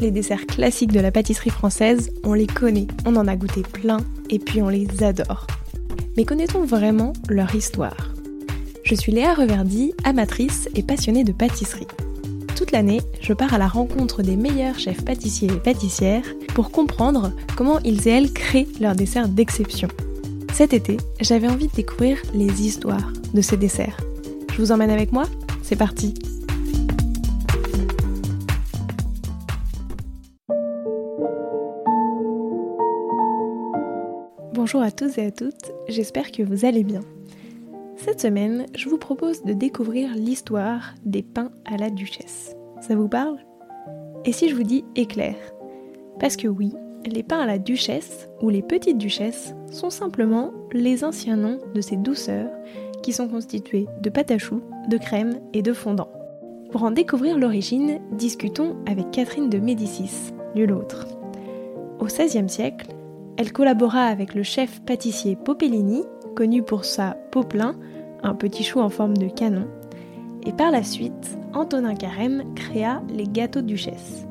les desserts classiques de la pâtisserie française, on les connaît, on en a goûté plein et puis on les adore. Mais connaît-on vraiment leur histoire? Je suis Léa Reverdy, amatrice et passionnée de pâtisserie. Toute l'année, je pars à la rencontre des meilleurs chefs pâtissiers et pâtissières pour comprendre comment ils et elles créent leurs desserts d'exception. Cet été, j'avais envie de découvrir les histoires de ces desserts. Je vous emmène avec moi? C'est parti Bonjour à tous et à toutes, j'espère que vous allez bien. Cette semaine, je vous propose de découvrir l'histoire des pains à la duchesse. Ça vous parle? Et si je vous dis éclair? Parce que oui, les pains à la duchesse ou les petites duchesses sont simplement les anciens noms de ces douceurs qui sont constituées de pâte à choux, de crème et de fondant. Pour en découvrir l'origine, discutons avec Catherine de Médicis, nul autre. Au XVIe siècle, elle collabora avec le chef pâtissier Popellini, connu pour sa plein, un petit chou en forme de canon. Et par la suite, Antonin Carême créa les gâteaux duchesse.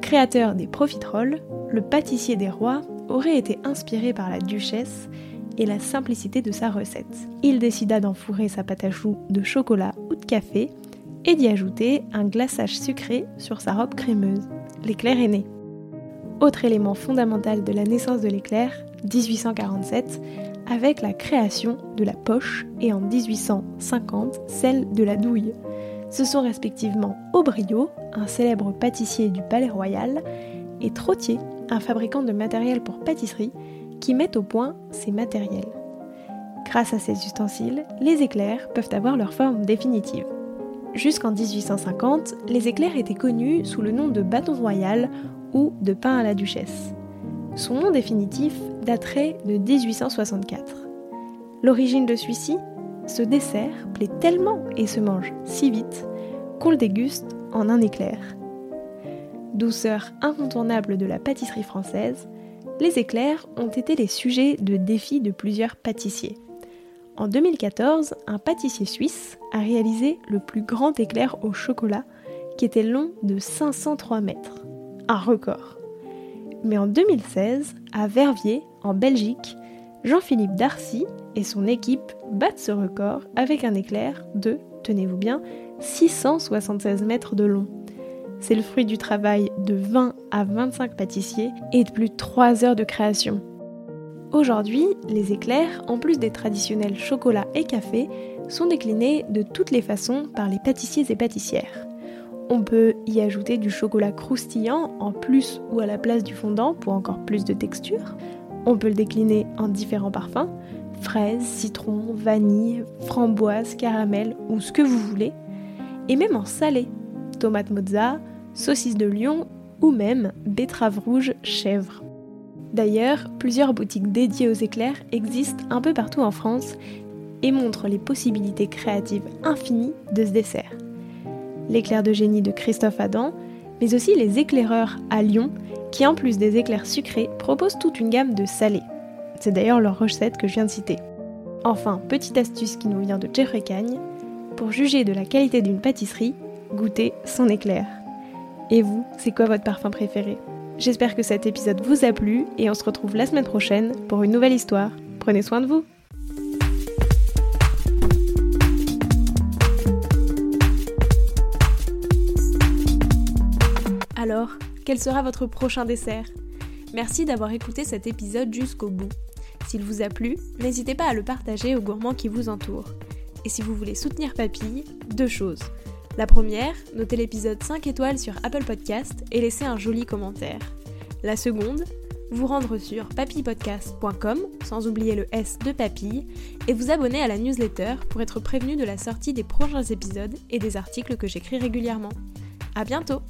Créateur des profiteroles, le pâtissier des rois aurait été inspiré par la duchesse et la simplicité de sa recette. Il décida d'enfourrer sa pâte à choux de chocolat ou de café et d'y ajouter un glaçage sucré sur sa robe crémeuse. L'éclair est né. Autre élément fondamental de la naissance de l'éclair, 1847, avec la création de la poche et en 1850 celle de la douille. Ce sont respectivement Aubrio, un célèbre pâtissier du Palais Royal, et Trottier, un fabricant de matériel pour pâtisserie, qui mettent au point ces matériels. Grâce à ces ustensiles, les éclairs peuvent avoir leur forme définitive. Jusqu'en 1850, les éclairs étaient connus sous le nom de bâton royal ou de pain à la duchesse. Son nom définitif daterait de 1864. L'origine de celui-ci Ce dessert plaît tellement et se mange si vite qu'on le déguste en un éclair. Douceur incontournable de la pâtisserie française, les éclairs ont été les sujets de défis de plusieurs pâtissiers. En 2014, un pâtissier suisse a réalisé le plus grand éclair au chocolat qui était long de 503 mètres un record. Mais en 2016, à Verviers, en Belgique, Jean-Philippe Darcy et son équipe battent ce record avec un éclair de, tenez-vous bien, 676 mètres de long. C'est le fruit du travail de 20 à 25 pâtissiers et de plus de 3 heures de création. Aujourd'hui, les éclairs, en plus des traditionnels chocolat et café, sont déclinés de toutes les façons par les pâtissiers et pâtissières. On peut y ajouter du chocolat croustillant en plus ou à la place du fondant pour encore plus de texture. On peut le décliner en différents parfums, fraises, citron, vanille, framboise, caramel ou ce que vous voulez. Et même en salé, tomate mozza, saucisse de lion ou même betterave rouge chèvre. D'ailleurs, plusieurs boutiques dédiées aux éclairs existent un peu partout en France et montrent les possibilités créatives infinies de ce dessert l'éclair de génie de Christophe Adam, mais aussi les éclaireurs à Lyon, qui en plus des éclairs sucrés proposent toute une gamme de salés. C'est d'ailleurs leur recette que je viens de citer. Enfin, petite astuce qui nous vient de Jeffrey Cagne, pour juger de la qualité d'une pâtisserie, goûtez son éclair. Et vous, c'est quoi votre parfum préféré? J'espère que cet épisode vous a plu et on se retrouve la semaine prochaine pour une nouvelle histoire. Prenez soin de vous Alors, quel sera votre prochain dessert? Merci d'avoir écouté cet épisode jusqu'au bout. S'il vous a plu, n'hésitez pas à le partager aux gourmands qui vous entourent. Et si vous voulez soutenir Papille, deux choses. La première, notez l'épisode 5 étoiles sur Apple Podcast et laissez un joli commentaire. La seconde, vous rendre sur papillepodcast.com, sans oublier le S de papille, et vous abonner à la newsletter pour être prévenu de la sortie des prochains épisodes et des articles que j'écris régulièrement. À bientôt!